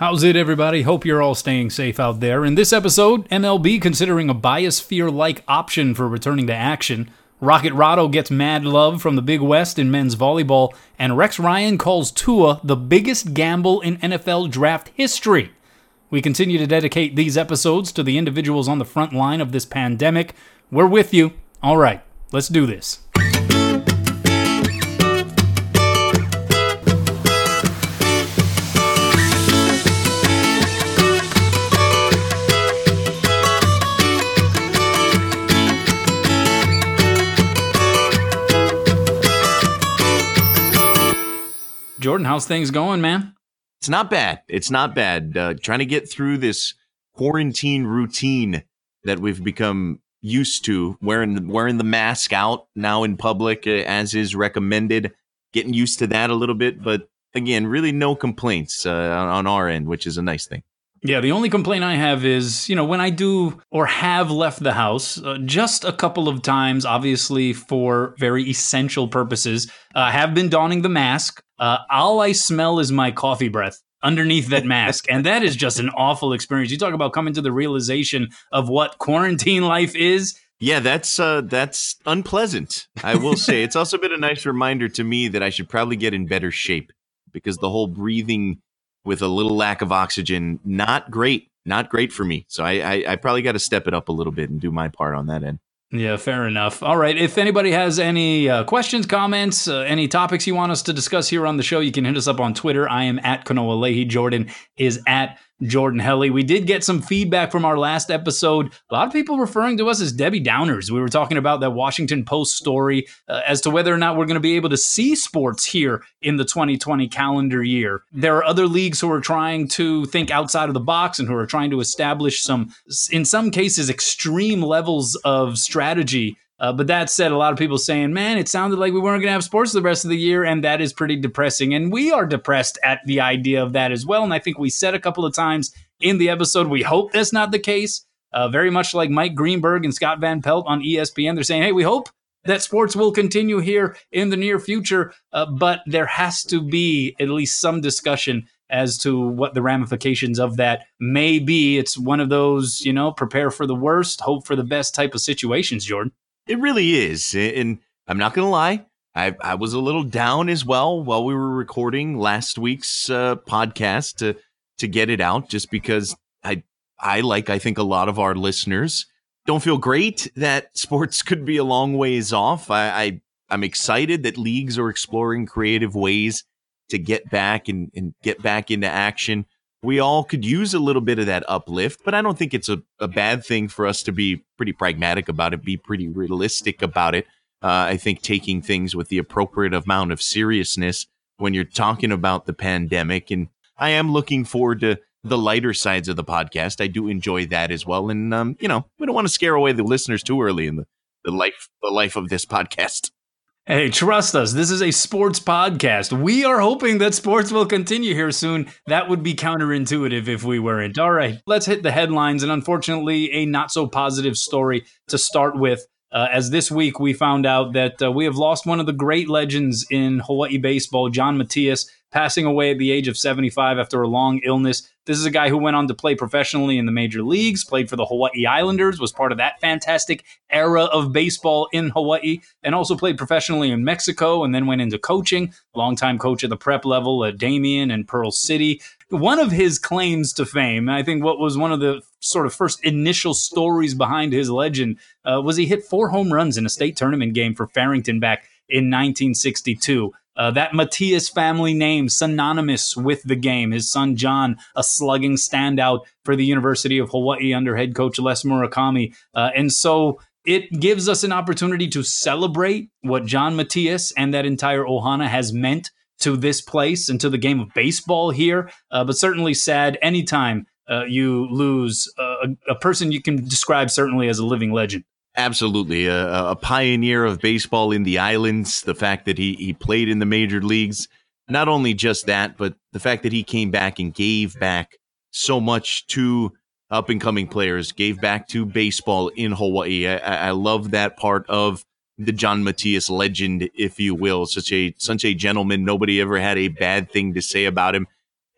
How's it, everybody? Hope you're all staying safe out there. In this episode, MLB considering a biosphere like option for returning to action. Rocket Rado gets mad love from the Big West in men's volleyball, and Rex Ryan calls Tua the biggest gamble in NFL draft history. We continue to dedicate these episodes to the individuals on the front line of this pandemic. We're with you. All right, let's do this. Jordan, how's things going, man? It's not bad. It's not bad. Uh, trying to get through this quarantine routine that we've become used to, wearing wearing the mask out now in public uh, as is recommended. Getting used to that a little bit, but again, really no complaints uh, on our end, which is a nice thing. Yeah, the only complaint I have is, you know, when I do or have left the house, uh, just a couple of times, obviously for very essential purposes, uh, have been donning the mask. Uh, all I smell is my coffee breath underneath that mask. and that is just an awful experience. You talk about coming to the realization of what quarantine life is. Yeah, that's uh, that's unpleasant. I will say it's also been a nice reminder to me that I should probably get in better shape because the whole breathing with a little lack of oxygen, not great, not great for me. So I, I, I probably got to step it up a little bit and do my part on that end. Yeah, fair enough. All right. If anybody has any uh, questions, comments, uh, any topics you want us to discuss here on the show, you can hit us up on Twitter. I am at Kanoa Leahey. Jordan is at Jordan Helle. We did get some feedback from our last episode. A lot of people referring to us as Debbie Downers. We were talking about that Washington Post story uh, as to whether or not we're going to be able to see sports here in the 2020 calendar year. There are other leagues who are trying to think outside of the box and who are trying to establish some, in some cases, extreme levels of strategy uh, but that said, a lot of people saying, man, it sounded like we weren't going to have sports the rest of the year, and that is pretty depressing. And we are depressed at the idea of that as well. And I think we said a couple of times in the episode, we hope that's not the case. Uh, very much like Mike Greenberg and Scott Van Pelt on ESPN, they're saying, hey, we hope that sports will continue here in the near future, uh, but there has to be at least some discussion as to what the ramifications of that may be. It's one of those, you know, prepare for the worst, hope for the best type of situations, Jordan. It really is. And I'm not going to lie, I, I was a little down as well while we were recording last week's uh, podcast to to get it out, just because I I like I think a lot of our listeners don't feel great that sports could be a long ways off. I, I I'm excited that leagues are exploring creative ways to get back and, and get back into action we all could use a little bit of that uplift, but I don't think it's a, a bad thing for us to be pretty pragmatic about it, be pretty realistic about it. Uh, I think taking things with the appropriate amount of seriousness when you're talking about the pandemic. And I am looking forward to the lighter sides of the podcast. I do enjoy that as well. And, um, you know, we don't want to scare away the listeners too early in the, the life, the life of this podcast. Hey, trust us. This is a sports podcast. We are hoping that sports will continue here soon. That would be counterintuitive if we weren't. All right, let's hit the headlines. And unfortunately, a not so positive story to start with. Uh, as this week we found out that uh, we have lost one of the great legends in Hawaii baseball, John Matias, passing away at the age of 75 after a long illness. This is a guy who went on to play professionally in the major leagues, played for the Hawaii Islanders, was part of that fantastic era of baseball in Hawaii, and also played professionally in Mexico and then went into coaching. Longtime coach at the prep level at Damien and Pearl City. One of his claims to fame, I think what was one of the sort of first initial stories behind his legend, uh, was he hit four home runs in a state tournament game for Farrington back in 1962. Uh, that Matias family name synonymous with the game. His son John, a slugging standout for the University of Hawaii under head coach Les Murakami, uh, and so it gives us an opportunity to celebrate what John Matias and that entire Ohana has meant to this place and to the game of baseball here. Uh, but certainly sad anytime uh, you lose a, a person you can describe certainly as a living legend. Absolutely, a, a, pioneer of baseball in the islands. The fact that he he played in the major leagues, not only just that, but the fact that he came back and gave back so much to up and coming players, gave back to baseball in Hawaii. I, I love that part of the John Matias legend, if you will. Such a such a gentleman. Nobody ever had a bad thing to say about him.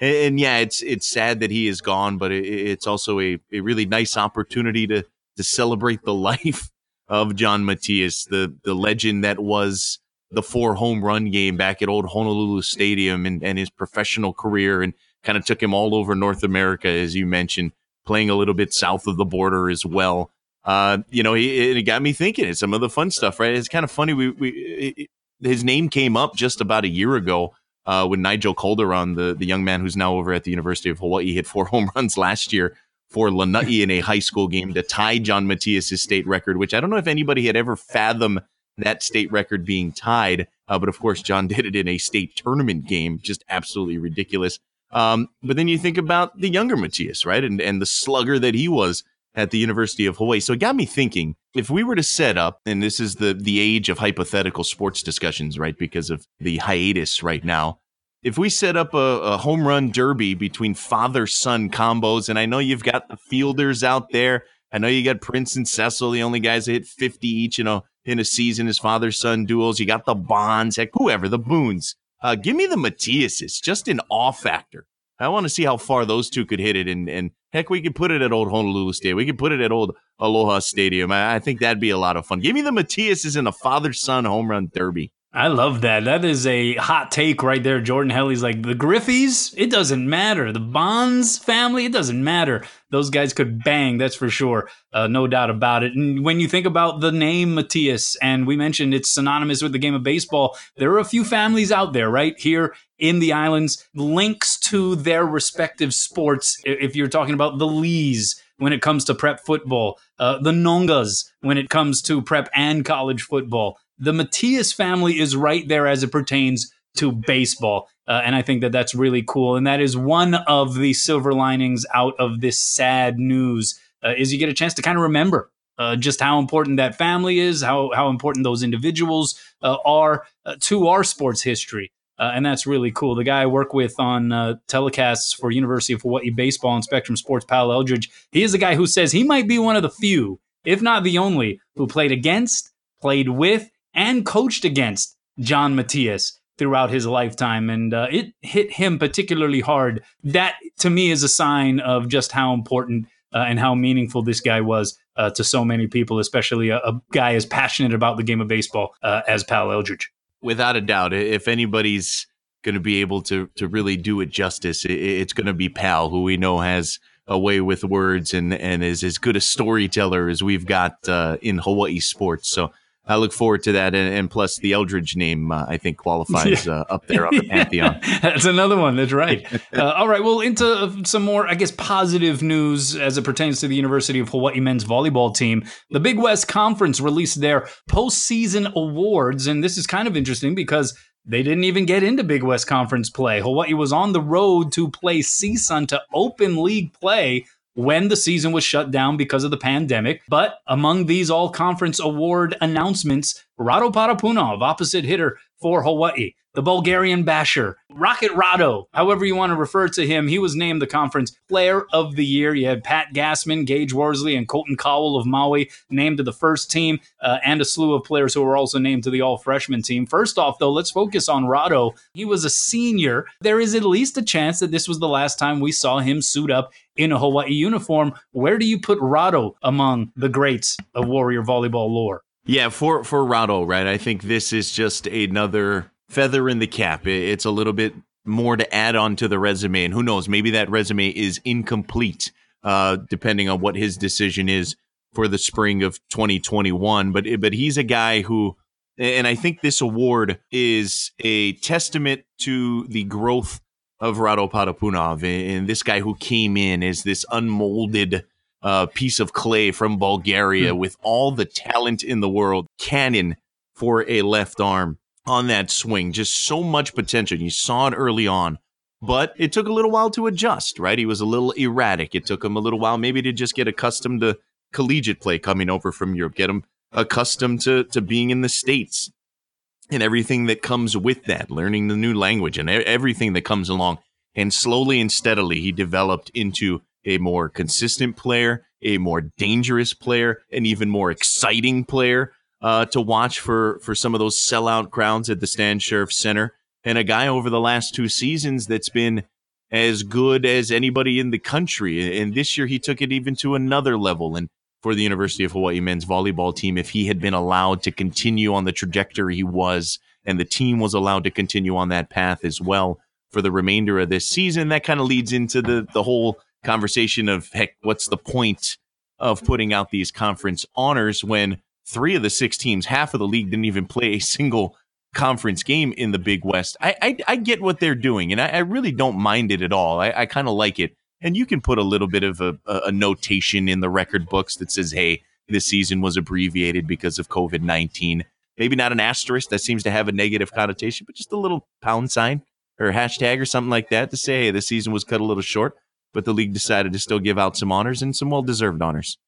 And, yeah, it's it's sad that he is gone, but it, it's also a, a really nice opportunity to to celebrate the life of John Matias, the the legend that was the four home run game back at old Honolulu Stadium and, and his professional career and kind of took him all over North America, as you mentioned, playing a little bit south of the border as well. Uh, you know, he, it got me thinking. It's some of the fun stuff, right? It's kind of funny. We, we it, his name came up just about a year ago uh, when Nigel Calderon, the the young man who's now over at the University of Hawaii, hit four home runs last year for Lanai in a high school game to tie John Matias' state record, which I don't know if anybody had ever fathomed that state record being tied. Uh, but of course, John did it in a state tournament game, just absolutely ridiculous. Um, but then you think about the younger Matias, right? And, and the slugger that he was at the University of Hawaii. So it got me thinking if we were to set up, and this is the, the age of hypothetical sports discussions, right? Because of the hiatus right now. If we set up a, a home run derby between father son combos, and I know you've got the fielders out there. I know you got Prince and Cecil, the only guys that hit 50 each, you know, in a season as father son duels. You got the Bonds, heck, whoever, the Boones. Uh, give me the Matiases, just an awe factor. I want to see how far those two could hit it. And, and heck, we could put it at old Honolulu Stadium. We could put it at old Aloha Stadium. I, I think that'd be a lot of fun. Give me the Matiases in a father son home run derby. I love that. That is a hot take right there. Jordan Helle's like, the Griffeys, it doesn't matter. The Bonds family, it doesn't matter. Those guys could bang, that's for sure. Uh, no doubt about it. And when you think about the name Matias, and we mentioned it's synonymous with the game of baseball, there are a few families out there, right? Here in the islands, links to their respective sports. If you're talking about the Lees, when it comes to prep football, uh, the Nongas when it comes to prep and college football the Matias family is right there as it pertains to baseball. Uh, and I think that that's really cool. And that is one of the silver linings out of this sad news uh, is you get a chance to kind of remember uh, just how important that family is, how, how important those individuals uh, are uh, to our sports history. Uh, and that's really cool. The guy I work with on telecasts for University of Hawaii baseball and Spectrum Sports, Pal Eldredge, he is a guy who says he might be one of the few, if not the only, who played against, played with, and coached against John Matias throughout his lifetime. And uh, it hit him particularly hard. That, to me, is a sign of just how important uh, and how meaningful this guy was uh, to so many people, especially a, a, guy as passionate about the game of baseball uh, as Pal Eldredge. Without a doubt, if anybody's going to be able to to really do it justice, it, it's going to be Pal, who we know has a way with words and and is as good a storyteller as we've got uh, in Hawaii sports. So I look forward to that, and, and plus the Eldredge name uh, I think qualifies uh, up there on the pantheon. That's another one. That's right. Uh, all right, well, into some more, I guess, positive news as it pertains to the University of Hawaii men's volleyball team. The Big West Conference released their postseason awards, and this is kind of interesting because they didn't even get into Big West Conference play. Hawaii was on the road to play CSUN to open league play when the season was shut down because of the pandemic. But among these all conference award announcements, Rado Parapunov, opposite hitter for Hawaii, the Bulgarian basher, Rocket Rado, however you want to refer to him. He was named the conference player of the year. You had Pat Gassman, Gage Worsley, and Colton Cowell of Maui named to the first team, uh, and a slew of players who were also named to the all freshman team. First off, though, let's focus on Rado. He was a senior. There is at least a chance that this was the last time we saw him suit up in a Hawaii uniform. Where do you put Rado among the greats of Warrior volleyball lore? Yeah, for for Rado, right? I think this is just another feather in the cap. It's a little bit more to add on to the resume, and who knows, maybe that resume is incomplete, uh, depending on what his decision is for the spring of 2021. But but he's a guy who, and I think this award is a testament to the growth of Rado Parapunov and this guy who came in as this unmolded uh, piece of clay from Bulgaria mm. with all the talent in the world, cannon for a left arm on that swing. Just so much potential. You saw it early on, but it took a little while to adjust, right? He was a little erratic. It took him a little while maybe to just get accustomed to collegiate play coming over from Europe, get him accustomed to, to being in the States and everything that comes with that, learning the new language and everything that comes along. And slowly and steadily, he developed into a more consistent player, a more dangerous player, an even more exciting player uh, to watch for for some of those sellout crowds at the Stan Sheriff Center, and a guy over the last two seasons that's been as good as anybody in the country. And this year he took it even to another level. And for the University of Hawaii men's volleyball team, if he had been allowed to continue on the trajectory he was, and the team was allowed to continue on that path as well for the remainder of this season, that kind of leads into the the whole conversation of heck, what's the point of putting out these conference honors when three of the six teams, half of the league, didn't even play a single conference game in the Big West. I I, I get what they're doing, and I, I, really don't mind it at all. I, I kind of like it, and you can put a little bit of a, a notation in the record books that says, "Hey, this season was abbreviated because of COVID nineteen. Maybe not an asterisk that seems to have a negative connotation, but just a little pound sign or hashtag or something like that to say, "Hey, the season was cut a little short." But the league decided to still give out some honors and some well deserved honors.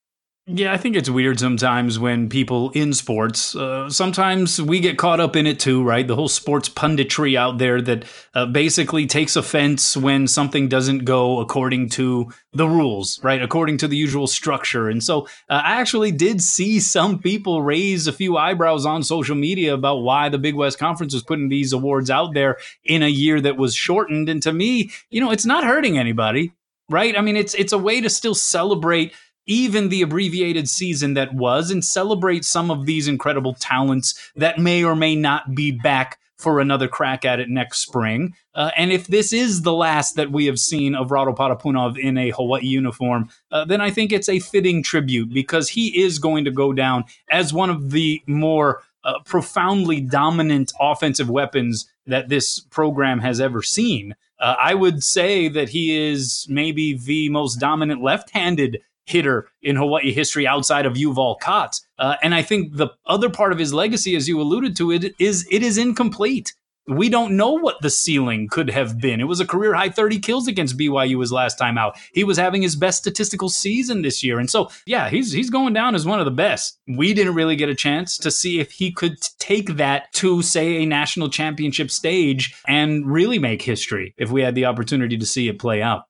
Yeah, I think it's weird sometimes when people in sports, uh, sometimes we get caught up in it too, right? The whole sports punditry out there that uh, basically takes offense when something doesn't go according to the rules, right? According to the usual structure. And so uh, I actually did see some people raise a few eyebrows on social media about why the Big West Conference was putting these awards out there in a year that was shortened. And to me, you know, it's not hurting anybody right? I mean, it's it's a way to still celebrate even the abbreviated season that was and celebrate some of these incredible talents that may or may not be back for another crack at it next spring. Uh, and if this is the last that we have seen of Rado Parapunov in a Hawaii uniform, uh, then I think it's a fitting tribute because he is going to go down as one of the more uh, profoundly dominant offensive weapons that this program has ever seen. Uh, I would say that he is maybe the most dominant left handed hitter in Hawaii history outside of Yuval Katz. Uh, and I think the other part of his legacy, as you alluded to, it is it is incomplete. We don't know what the ceiling could have been. It was a career high 30 kills against BYU his last time out. He was having his best statistical season this year. And so, yeah, he's he's going down as one of the best. We didn't really get a chance to see if he could take that to say a national championship stage and really make history if we had the opportunity to see it play out.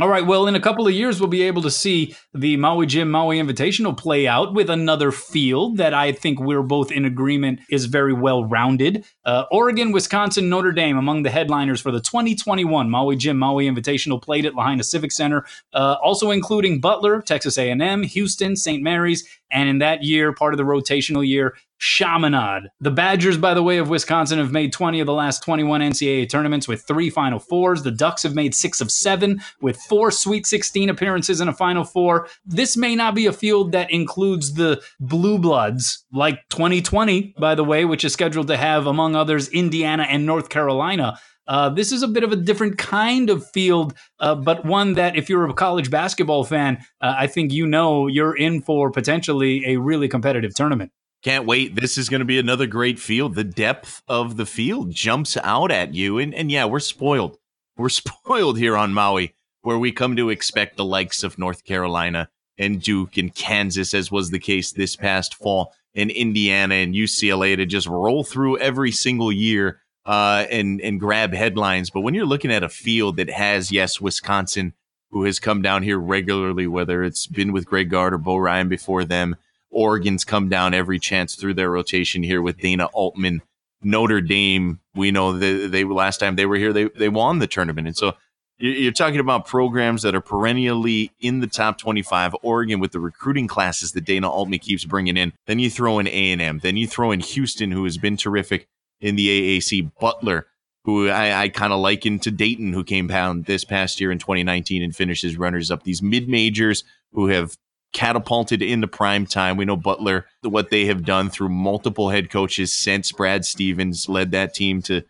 All right. Well, in a couple of years, we'll be able to see the Maui Jim Maui Invitational play out with another field that I think we're both in agreement is very well rounded. Uh, Oregon, Wisconsin, Notre Dame among the headliners for the 2021 Maui Jim Maui Invitational played at Lahaina Civic Center, uh, also including Butler, Texas A&M, Houston, St. Mary's, and in that year, part of the rotational year, Chaminade. The Badgers, by the way, of Wisconsin have made 20 of the last 21 NCAA tournaments with three Final Fours. The Ducks have made six of seven with four Sweet 16 appearances in a Final Four. This may not be a field that includes the Blue Bloods like 2020, by the way, which is scheduled to have, among others, Indiana and North Carolina. Uh, this is a bit of a different kind of field, uh, but one that, if you're a college basketball fan, uh, I think you know you're in for potentially a really competitive tournament. Can't wait. This is going to be another great field. The depth of the field jumps out at you. And, and yeah, we're spoiled. We're spoiled here on Maui, where we come to expect the likes of North Carolina and Duke and Kansas, as was the case this past fall, and Indiana and UCLA to just roll through every single year uh, and, and grab headlines. But when you're looking at a field that has, yes, Wisconsin, who has come down here regularly, whether it's been with Greg Gard or Bo Ryan before them, Oregon's come down every chance through their rotation here with Dana Altman. Notre Dame, we know that they last time they were here, they they won the tournament, and so you're talking about programs that are perennially in the top 25. Oregon with the recruiting classes that Dana Altman keeps bringing in. Then you throw in A and M. Then you throw in Houston, who has been terrific in the AAC. Butler, who I, I kind of liken to Dayton, who came down this past year in 2019 and finishes runners up. These mid majors who have catapulted into prime time. We know Butler, what they have done through multiple head coaches since Brad Stevens led that team to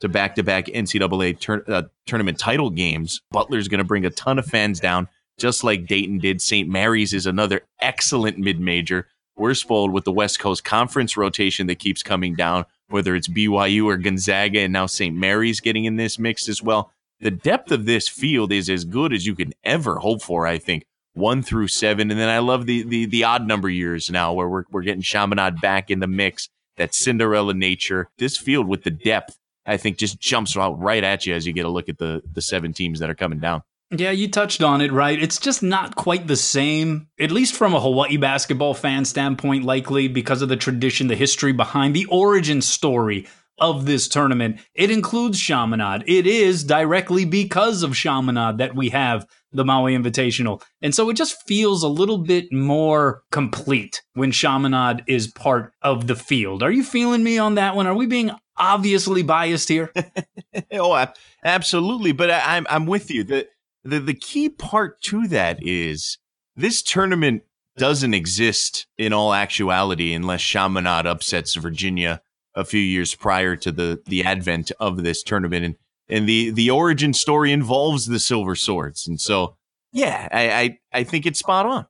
to back to back NCAA tur- uh, tournament title games. Butler's going to bring a ton of fans down, just like Dayton did. St. Mary's is another excellent mid major. We're spoiled with the West Coast Conference rotation that keeps coming down, whether it's BYU or Gonzaga, and now St. Mary's getting in this mix as well. The depth of this field is as good as you can ever hope for, I think one through seven. And then I love the the the odd number years now where we're we're getting Chaminade back in the mix. That Cinderella nature. This field with the depth, I think, just jumps out right at you as you get a look at the the seven teams that are coming down. Yeah, you touched on it, right? It's just not quite the same, at least from a Hawaii basketball fan standpoint, likely because of the tradition, the history behind the origin story of this tournament. It includes Chaminade. It is directly because of Chaminade that we have the Maui Invitational. And so it just feels a little bit more complete when Chaminade is part of the field. Are you feeling me on that one? Are we being obviously biased here? oh, absolutely. But I, I'm I'm with you. The, the the key part to that is this tournament doesn't exist in all actuality unless Chaminade upsets Virginia a few years prior to the the advent of this tournament. And and the the origin story involves the silver swords. And so yeah I I, I think it's spot on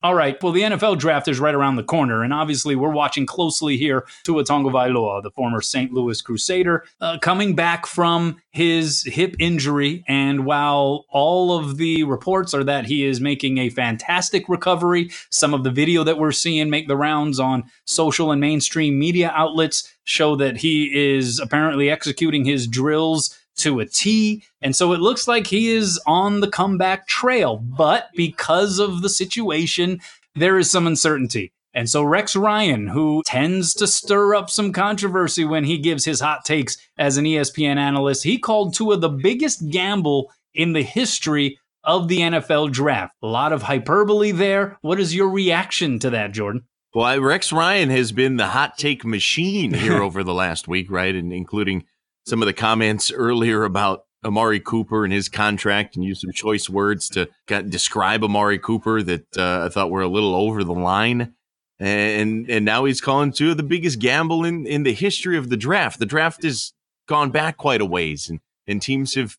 all right. Well, the NFL draft is right around the corner, and obviously we're watching closely here Tua Tagovailoa, the former St. Louis Crusader, uh, coming back from his hip injury. And while all of the reports are that he is making a fantastic recovery, some of the video that we're seeing make the rounds on social and mainstream media outlets show that he is apparently executing his drills to a T. And so it looks like he is on the comeback trail. But because of the situation, there is some uncertainty. And so Rex Ryan, who tends to stir up some controversy when he gives his hot takes as an ESPN analyst, he called two of the biggest gamble in the history of the NFL draft. A lot of hyperbole there. What is your reaction to that, Jordan? Well, Rex Ryan has been the hot take machine here over the last week, right? And including some of the comments earlier about Amari Cooper and his contract and use some choice words to describe Amari Cooper that uh, I thought were a little over the line. And and now he's calling two of the biggest gamble in, in the history of the draft. The draft has gone back quite a ways, and, and teams have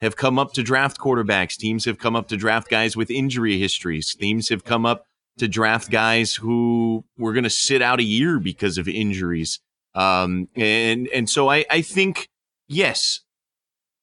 have come up to draft quarterbacks. Teams have come up to draft guys with injury histories. Teams have come up to draft guys who were going to sit out a year because of injuries. Um, and and so I, I think yes,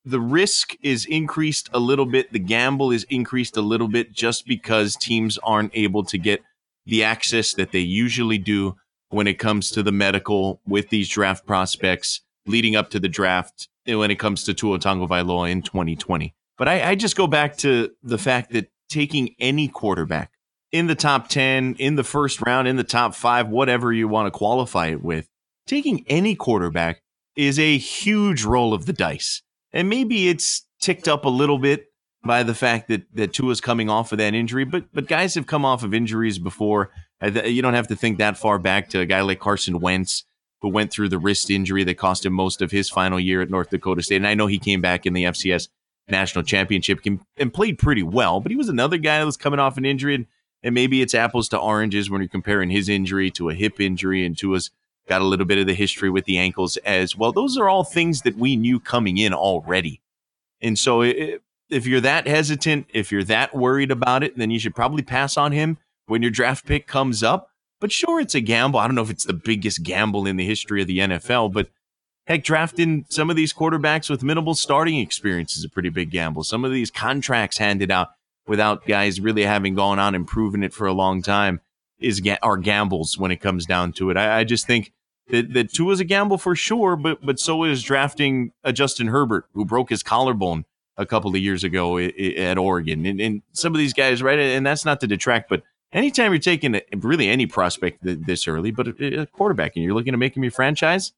the risk is increased a little bit. The gamble is increased a little bit just because teams aren't able to get the access that they usually do when it comes to the medical with these draft prospects leading up to the draft when it comes to Tua Tagovailoa in 2020. But I, I just go back to the fact that taking any quarterback in the top 10, in the first round, in the top five, whatever you want to qualify it with, taking any quarterback is a huge roll of the dice. And maybe it's ticked up a little bit by the fact that that Tua's coming off of that injury, but but guys have come off of injuries before. Uh, you don't have to think that far back to a guy like Carson Wentz, who went through the wrist injury that cost him most of his final year at North Dakota State. And I know he came back in the FCS national championship and played pretty well, but he was another guy that was coming off an injury. And, and maybe it's apples to oranges when you're comparing his injury to a hip injury and Tua's got a little bit of the history with the ankles as well. Those are all things that we knew coming in already. And so if you're that hesitant, if you're that worried about it, then you should probably pass on him when your draft pick comes up. But sure, it's a gamble. I don't know if it's the biggest gamble in the history of the NFL, but heck, drafting some of these quarterbacks with minimal starting experience is a pretty big gamble. Some of these contracts handed out without guys really having gone on and proven it for a long time is are gambles when it comes down to it. I, I just think that, that Tua's a gamble for sure, but but so is drafting a Justin Herbert who broke his collarbone a couple of years ago at Oregon, and, and some of these guys, right? And that's not to detract, but anytime you're taking really any prospect this early, but a quarterback, and you're looking to make him your franchise,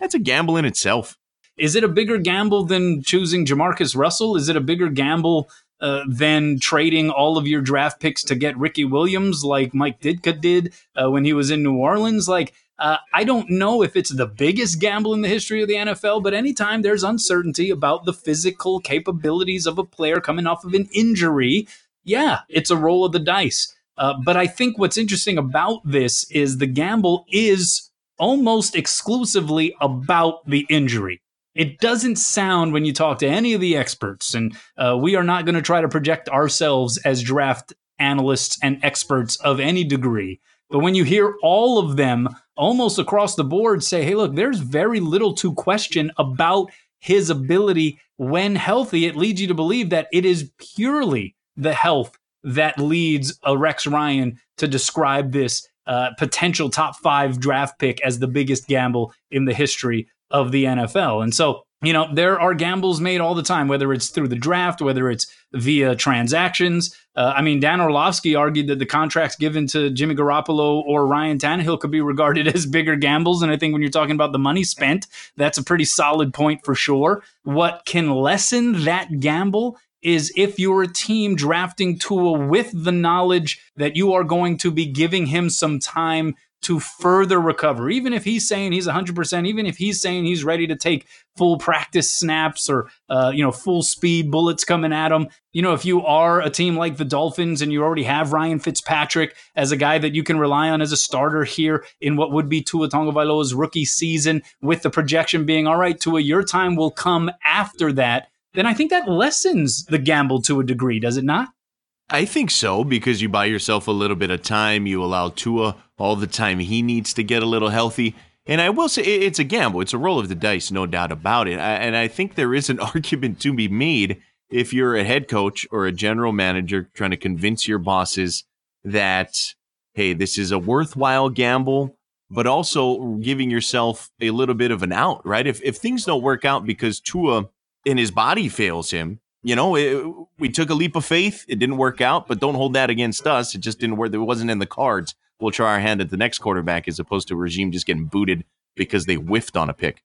that's a gamble in itself. Is it a bigger gamble than choosing Jamarcus Russell? Is it a bigger gamble uh, than trading all of your draft picks to get Ricky Williams, like Mike Ditka did uh, when he was in New Orleans? Like, uh, I don't know if it's the biggest gamble in the history of the NFL, but anytime there's uncertainty about the physical capabilities of a player coming off of an injury, yeah, it's a roll of the dice. Uh, but I think what's interesting about this is the gamble is almost exclusively about the injury. It doesn't sound when you talk to any of the experts, and uh, we are not going to try to project ourselves as draft analysts and experts of any degree. But when you hear all of them almost across the board say, hey, look, there's very little to question about his ability when healthy, it leads you to believe that it is purely the health that leads a Rex Ryan to describe this uh, potential top five draft pick as the biggest gamble in the history of the NFL. And so you know, there are gambles made all the time, whether it's through the draft, whether it's via transactions. Uh, I mean, Dan Orlovsky argued that the contracts given to Jimmy Garoppolo or Ryan Tannehill could be regarded as bigger gambles. And I think when you're talking about the money spent, that's a pretty solid point for sure. What can lessen that gamble is if you're a team drafting Tua with the knowledge that you are going to be giving him some time to further recover. Even if he's saying he's 100%, even if he's saying he's ready to take full practice snaps or, uh, you know, full speed bullets coming at him. You know, if you are a team like the Dolphins and you already have Ryan Fitzpatrick as a guy that you can rely on as a starter here in what would be Tua Tagovailoa's rookie season, with the projection being, all right, Tua, your time will come after that, then I think that lessens the gamble to a degree, does it not? I think so because you buy yourself a little bit of time. You allow Tua all the time he needs to get a little healthy. And I will say it's a gamble. It's a roll of the dice, no doubt about it. And I think there is an argument to be made if you're a head coach or a general manager trying to convince your bosses that, hey, this is a worthwhile gamble, but also giving yourself a little bit of an out, right? If, if things don't work out because Tua and his body fails him, you know, it, we took a leap of faith. It didn't work out, but don't hold that against us. It just didn't work. It wasn't in the cards we'll try our hand at the next quarterback as opposed to a regime just getting booted because they whiffed on a pick.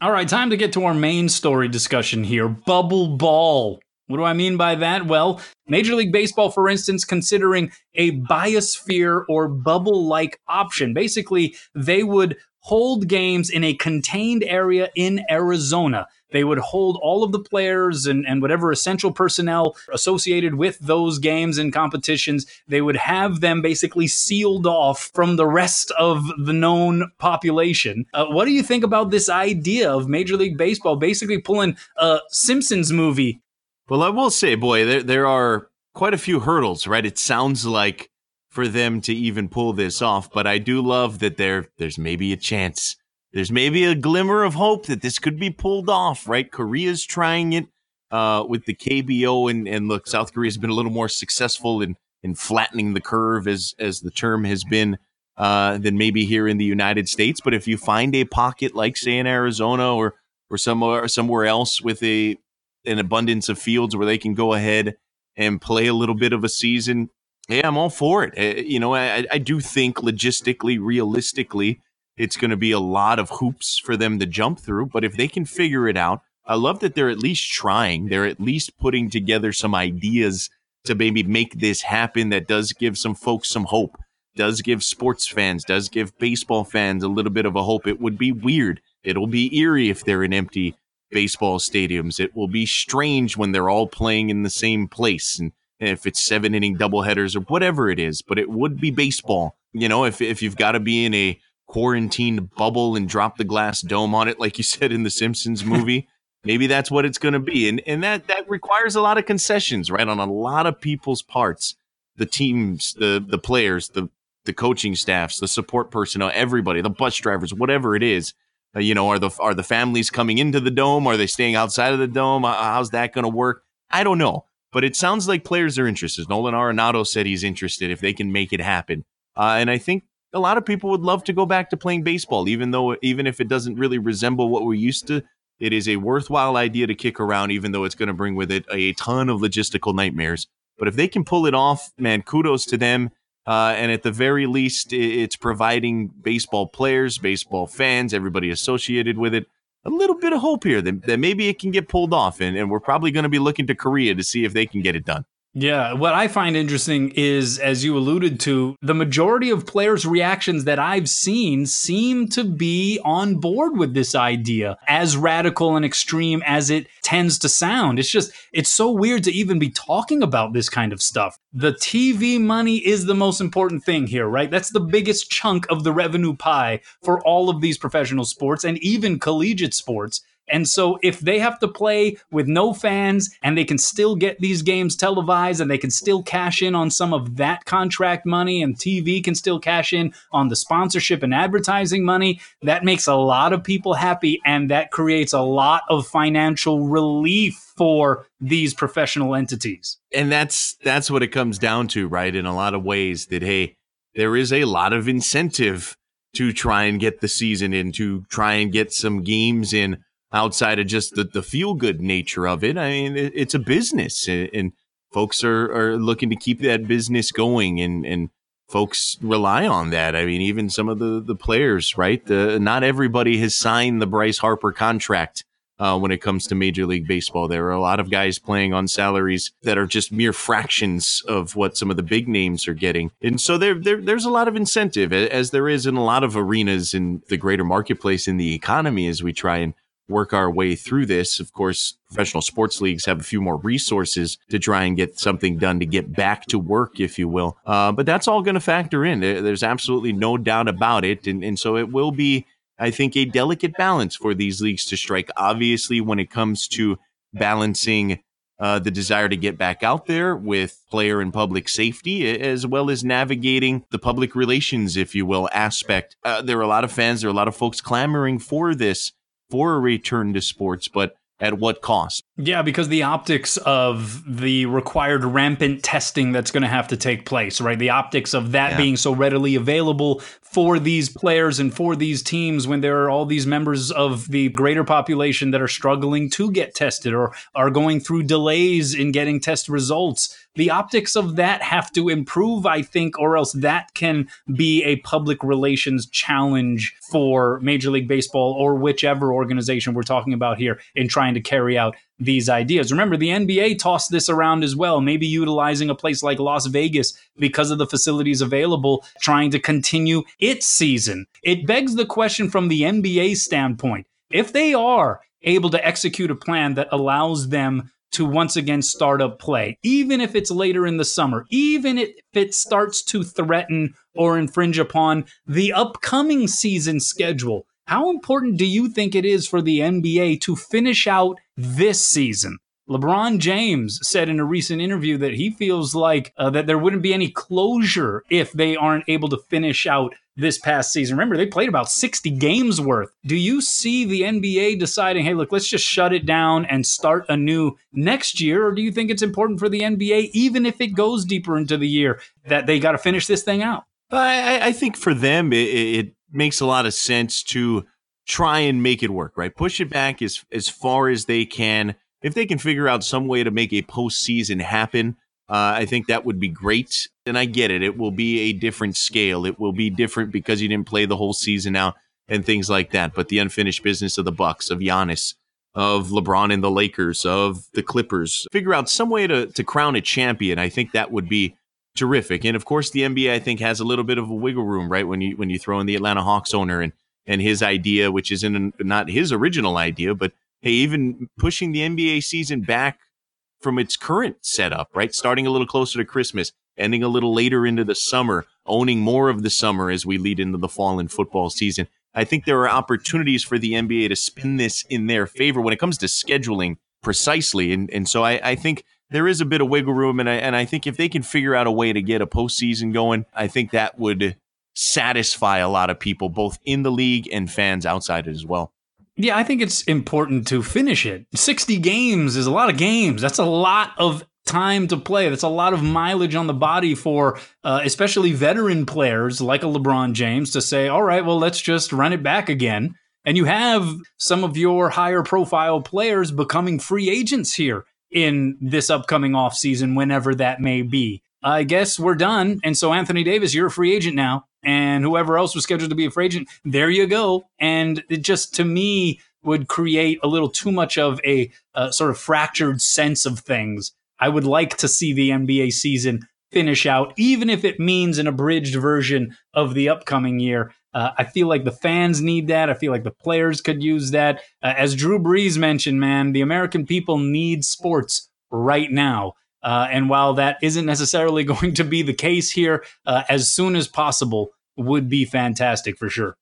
All right, time to get to our main story discussion here bubble ball. What do I mean by that? Well, Major League Baseball, for instance, considering a biosphere or bubble like option. Basically, they would hold games in a contained area in Arizona. They would hold all of the players and, and whatever essential personnel associated with those games and competitions. They would have them basically sealed off from the rest of the known population. Uh, what do you think about this idea of Major League Baseball basically pulling a Simpsons movie? Well, I will say, boy, there, there are quite a few hurdles, right? It sounds like for them to even pull this off, but I do love that there there's maybe a chance there's maybe a glimmer of hope that this could be pulled off, right? Korea's trying it uh, with the KBO, and, and look, South Korea's been a little more successful in, in flattening the curve, as, as the term has been, uh, than maybe here in the United States. But if you find a pocket like, say, in Arizona or, or somewhere, somewhere else with a an abundance of fields where they can go ahead and play a little bit of a season, yeah, I'm all for it. Uh, you know, I, I do think logistically, realistically, it's going to be a lot of hoops for them to jump through. But if they can figure it out, I love that they're at least trying. They're at least putting together some ideas to maybe make this happen that does give some folks some hope, does give sports fans, does give baseball fans a little bit of a hope. It would be weird. It'll be eerie if they're in empty baseball stadiums. It will be strange when they're all playing in the same place. And if it's seven inning doubleheaders or whatever it is, but it would be baseball. You know, if, if you've got to be in a quarantined bubble and drop the glass dome on it, like you said in the Simpsons movie. Maybe that's what it's going to be, and and that that requires a lot of concessions, right, on a lot of people's parts. The teams, the the players, the the coaching staffs, the support personnel, everybody, the bus drivers, whatever it is. Uh, you know, are the are the families coming into the dome? Are they staying outside of the dome? Uh, how's that going to work? I don't know, but it sounds like players are interested. Nolan Arenado said he's interested if they can make it happen, uh, and I think a lot of people would love to go back to playing baseball, even though even if it doesn't really resemble what we're used to. It is a worthwhile idea to kick around, even though it's going to bring with it a ton of logistical nightmares. But if they can pull it off, man, kudos to them. Uh, and at the very least, it's providing baseball players, baseball fans, everybody associated with it, a little bit of hope here that, that maybe it can get pulled off. And, and we're probably going to be looking to Korea to see if they can get it done. Yeah, what I find interesting is, as you alluded to, the majority of players' reactions that I've seen seem to be on board with this idea, as radical and extreme as it tends to sound. It's just, it's so weird to even be talking about this kind of stuff. The TV money is the most important thing here, right? That's the biggest chunk of the revenue pie for all of these professional sports and even collegiate sports. And so if they have to play with no fans and they can still get these games televised and they can still cash in on some of that contract money and TV can still cash in on the sponsorship and advertising money, that makes a lot of people happy and that creates a lot of financial relief for these professional entities. And that's that's what it comes down to, right? In a lot of ways that hey, there is a lot of incentive to try and get the season in, to try and get some games in outside of just the, the feel good nature of it. I mean, it, it's a business and, and folks are, are looking to keep that business going and, and folks rely on that. I mean, even some of the, the players, right? The, not everybody has signed the Bryce Harper contract. Uh, when it comes to Major League Baseball. There are a lot of guys playing on salaries that are just mere fractions of what some of the big names are getting. And so there, there there's a lot of incentive, as there is in a lot of arenas in the greater marketplace in the economy as we try and work our way through this. Of course, professional sports leagues have a few more resources to try and get something done to get back to work, if you will. Uh, but that's all going to factor in. There's absolutely no doubt about it. And, and so it will be, I think, a delicate balance for these leagues to strike. Obviously, when it comes to balancing uh, the desire to get back out there with player and public safety, as well as navigating the public relations, if you will, aspect. Uh, there are a lot of fans, there are a lot of folks clamoring for this for a return to sports, but at what cost? Yeah, because the optics of the required rampant testing that's going to have to take place, right? The optics of that yeah. being so readily available for these players and for these teams when there are all these members of the greater population that are struggling to get tested or are going through delays in getting test results the optics of that have to improve, I think, or else that can be a public relations challenge for Major League Baseball or whichever organization we're talking about here in trying to carry out these ideas. Remember, the NBA tossed this around as well, maybe utilizing a place like Las Vegas because of the facilities available, trying to continue its season. It begs the question from the NBA standpoint if they are able to execute a plan that allows them to once again start up play, even if it's later in the summer, even if it starts to threaten or infringe upon the upcoming season schedule. How important do you think it is for the NBA to finish out this season? LeBron James said in a recent interview that he feels like uh, that there wouldn't be any closure if they aren't able to finish out this past season. Remember, they played about 60 games worth. Do you see the NBA deciding, hey, look, let's just shut it down and start anew next year? Or do you think it's important for the NBA, even if it goes deeper into the year, that they got to finish this thing out? I, I think for them, it, it makes a lot of sense to try and make it work, right? Push it back as, as far as they can if they can figure out some way to make a postseason happen, uh, I think that would be great. And I get it; it will be a different scale. It will be different because you didn't play the whole season out and things like that. But the unfinished business of the Bucks, of Giannis, of LeBron and the Lakers, of the Clippers, figure out some way to to crown a champion. I think that would be terrific. And of course, the NBA I think has a little bit of a wiggle room, right? When you when you throw in the Atlanta Hawks owner and and his idea, which is in not his original idea, but hey, even pushing the NBA season back from its current setup, right? Starting a little closer to Christmas, ending a little later into the summer, owning more of the summer as we lead into the fall and football season. I think there are opportunities for the NBA to spin this in their favor when it comes to scheduling precisely. And and so I, I think there is a bit of wiggle room and I and I think if they can figure out a way to get a postseason going, I think that would satisfy a lot of people, both in the league and fans outside it as well. Yeah, I think it's important to finish it. 60 games is a lot of games. That's a lot of time to play. That's a lot of mileage on the body for uh, especially veteran players like a LeBron James to say, all right, well, let's just run it back again. And you have some of your higher profile players becoming free agents here in this upcoming offseason, whenever that may be. I guess we're done. And so, Anthony Davis, you're a free agent now and whoever else was scheduled to be a free agent, there you go. And it just to me would create a little too much of a uh, sort of fractured sense of things. I would like to see the NBA season finish out, even if it means an abridged version of the upcoming year. Uh, I feel like the fans need that. I feel like the players could use that. Uh, as Drew Brees mentioned, man, the American people need sports right now. Uh, and while that isn't necessarily going to be the case here, uh, as soon as possible, would be fantastic for sure.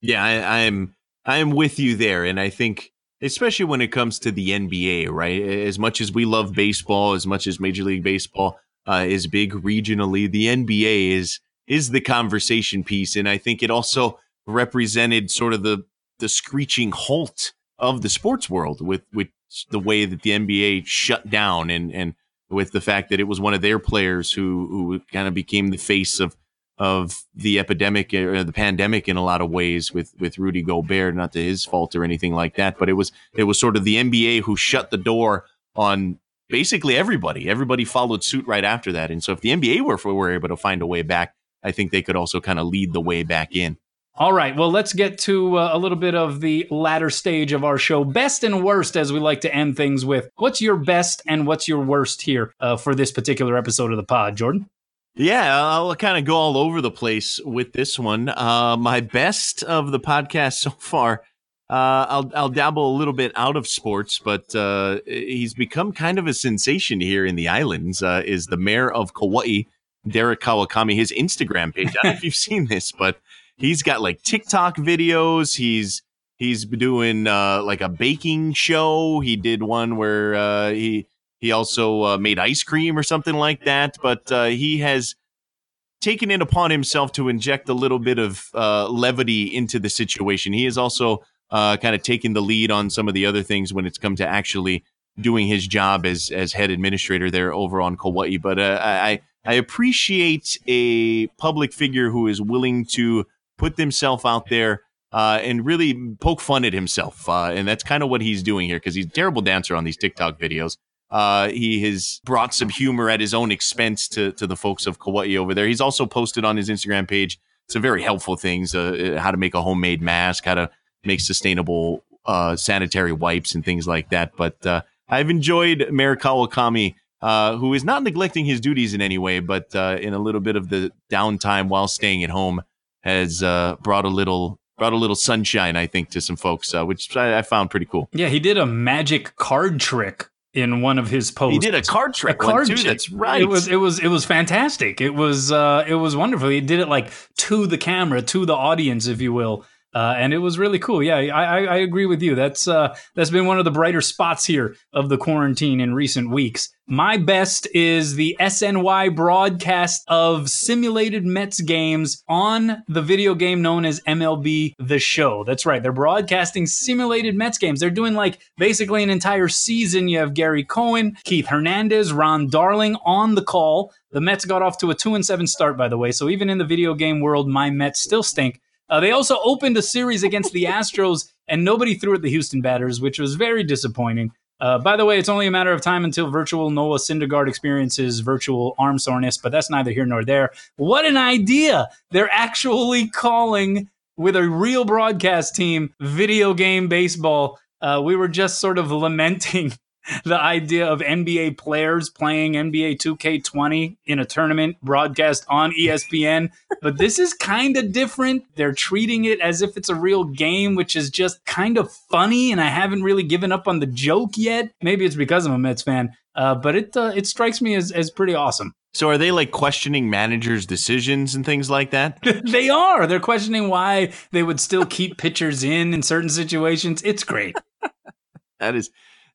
Yeah, I, I'm I'm with you there, and I think especially when it comes to the NBA, right? As much as we love baseball, as much as Major League Baseball uh, is big regionally, the NBA is is the conversation piece, and I think it also represented sort of the the screeching halt of the sports world with with the way that the NBA shut down and and with the fact that it was one of their players who who kind of became the face of of the epidemic or the pandemic in a lot of ways with with Rudy Gobert, not to his fault or anything like that, but it was it was sort of the NBA who shut the door on basically everybody. Everybody followed suit right after that, and so if the NBA were were able to find a way back, I think they could also kind of lead the way back in. All right, well, let's get to uh, a little bit of the latter stage of our show. Best and worst, as we like to end things with. What's your best and what's your worst here uh, for this particular episode of the pod, Jordan? Yeah, I'll kind of go all over the place with this one. Uh, my best of the podcast so far. Uh, I'll I'll dabble a little bit out of sports, but uh, he's become kind of a sensation here in the islands. Uh, is the mayor of Kauai, Derek Kawakami? His Instagram page. I don't know if you've seen this, but he's got like TikTok videos. He's he's doing uh, like a baking show. He did one where uh, he he also uh, made ice cream or something like that. But uh, he has taken it upon himself to inject a little bit of uh, levity into the situation. He has also uh, kind of taken the lead on some of the other things when it's come to actually doing his job as as head administrator there over on Kauai. But uh, I I appreciate a public figure who is willing to put themselves out there. Uh, and really poke fun at himself. Uh, and that's kind of what he's doing here because he's a terrible dancer on these TikTok videos. Uh, he has brought some humor at his own expense to to the folks of Kauai over there. He's also posted on his Instagram page some very helpful things: uh, how to make a homemade mask, how to make sustainable uh, sanitary wipes, and things like that. But uh, I've enjoyed Mayor Kawakami, uh, who is not neglecting his duties in any way, but uh, in a little bit of the downtime while staying at home, has brought a little brought a little sunshine, I think, to some folks, which I, I found pretty cool. Yeah, he did a magic card trick in one of his posts. He did a card trick a card too. That's right. It was it was it was fantastic. It was uh it was wonderful. He did it like to the camera, to the audience, if you will. Uh, and it was really cool. Yeah, I, I, agree with you. That's uh, that's been one of the brighter spots here of the quarantine in recent weeks. My best is the SNY broadcast of simulated Mets games on the video game known as MLB The Show. That's right. They're broadcasting simulated Mets games. They're doing like basically an entire season. You have Gary Cohen, Keith Hernandez, Ron Darling on the call. The Mets got off to a 2 and 7 start by the way. So even in the video game world, my Mets still stink. Uh, they also opened a series against the Astros, and nobody threw at the Houston batters, which was very disappointing. Uh, by the way, it's only a matter of time until virtual Noah Syndergaard experiences virtual arm soreness, but that's neither here nor there. What an idea! They're actually calling with a real broadcast team video game baseball. Uh, we were just sort of lamenting the idea of NBA players playing NBA 2K20 in a tournament broadcast on ESPN. but this is kind of different. They're treating it as if it's a real game, which is just kind of funny. And I haven't really given up on the joke yet. Maybe it's because I'm a Mets fan, uh, but it uh, it strikes me as, as pretty awesome. So are they like questioning managers' decisions and things like that? they are. They're questioning why they would still keep pitchers in in certain situations. It's great. that is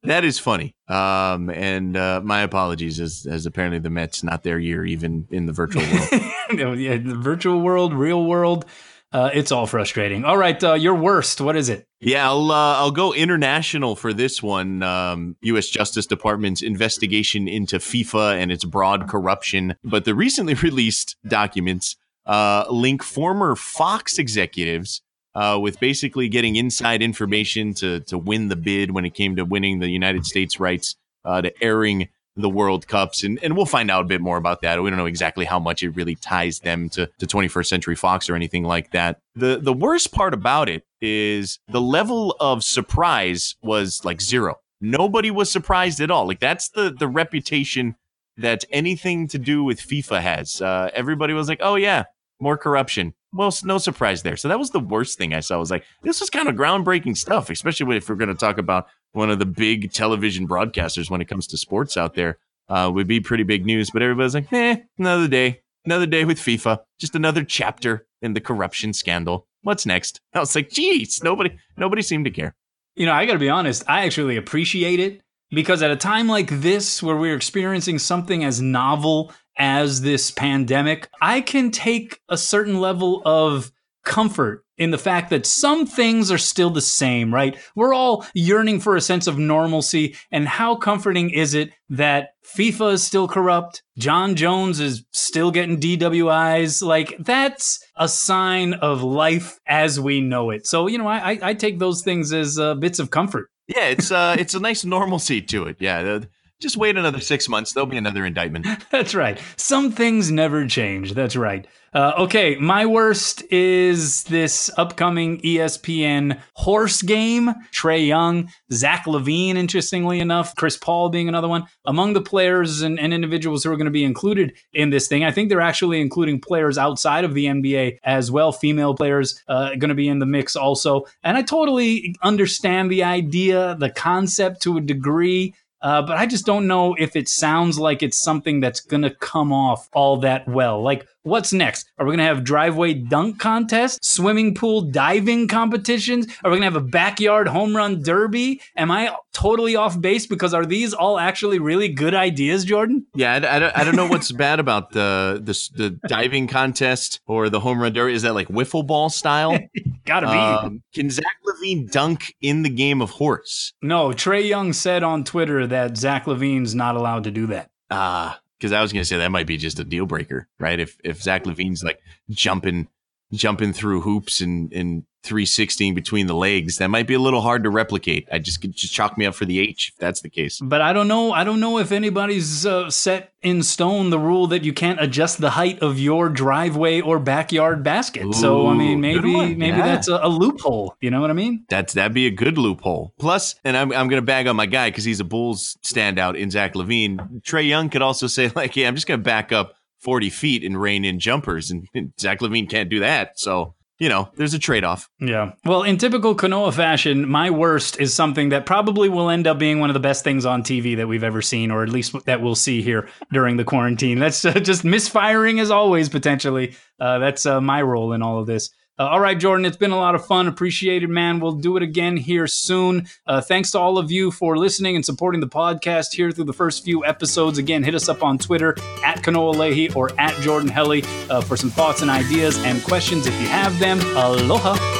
that is funny. Um, and uh, my apologies, as, as apparently the Mets not their year, even in the virtual world. yeah, the virtual world, real world. Uh, it's all frustrating. All right, uh, your worst. What is it? Yeah, I'll uh, I'll go international for this one. Um, U.S. Justice Department's investigation into FIFA and its broad corruption, but the recently released documents uh, link former Fox executives uh, with basically getting inside information to to win the bid when it came to winning the United States rights uh, to airing the World Cups, and and we'll find out a bit more about that. We don't know exactly how much it really ties them to to 21st Century Fox or anything like that. the The worst part about it is the level of surprise was like zero. Nobody was surprised at all. Like that's the the reputation that anything to do with FIFA has. Uh, everybody was like, "Oh yeah, more corruption." Well, no surprise there. So that was the worst thing I saw. I was like, this was kind of groundbreaking stuff, especially if we're going to talk about one of the big television broadcasters when it comes to sports out there. Uh, would be pretty big news. But everybody's like, eh, another day, another day with FIFA, just another chapter in the corruption scandal. What's next? I was like, geez, nobody, nobody seemed to care. You know, I got to be honest. I actually appreciate it because at a time like this, where we're experiencing something as novel as this pandemic, I can take a certain level of comfort in the fact that some things are still the same, right? We're all yearning for a sense of normalcy. And how comforting is it that FIFA is still corrupt? Jon Jones is still getting DWIs. Like, that's a sign of life as we know it. So, you know, I, I take those things as uh, bits of comfort. Yeah, it's uh, it's a nice normalcy to it. Yeah, just wait another six months. There'll be another indictment. That's right. Some things never change. That's right. Uh, okay, my worst is this upcoming ESPN horse game. Trae Young, Zach LaVine, interestingly enough, Chris Paul being another one. Among the players and, and individuals who are going to be included in this thing, I think they're actually including players outside of the NBA as well. Female players uh, going to be in the mix also. And I totally understand the idea, the concept to a degree. Uh, but I just don't know if it sounds like it's something that's going to come off all that well. Like, what's next? Are we going to have driveway dunk contests, swimming pool diving competitions? Are we going to have a backyard home run derby? Am I totally off base? Because are these all actually really good ideas, Jordan? Yeah, I, I, don't, I don't know what's bad about the, the, the diving contest or the home run derby. Is that like wiffle ball style? Gotta be. Um, can Zach LaVine dunk in the game of horse? No, Trae Young said on Twitter that Zach LaVine's not allowed to do that. Ah, uh, because I was going to say that might be just a deal breaker, right? If if Zach LaVine's like jumping jumping through hoops and and 316 between the legs. That might be a little hard to replicate. I just just chalk me up for the H if that's the case. But I don't know. I don't know if anybody's uh, set in stone the rule that you can't adjust the height of your driveway or backyard basket. Ooh, so I mean, maybe maybe yeah. that's a, a, loophole. You know what I mean? That's that'd be a good loophole. Plus, and I'm I'm gonna bag on my guy because he's a Bulls standout in Zach LaVine. Trae Young could also say like, yeah, I'm just gonna back up 40 feet and rain in jumpers, and Zach LaVine can't do that. So you know, there's a trade off. Yeah. Well, in typical Kanoa fashion, my worst is something that probably will end up being one of the best things on TV that we've ever seen, or at least that we'll see here during the quarantine. That's uh, just misfiring as always, potentially. Uh, that's uh, my role in all of this. Uh, all right, Jordan, it's been a lot of fun. Appreciated, man. We'll do it again here soon. Uh, thanks to all of you for listening and supporting the podcast here through the first few episodes. Again, hit us up on Twitter at Kanoa Leahey or at Jordan Helle uh, for some thoughts and ideas and questions if you have them. Aloha.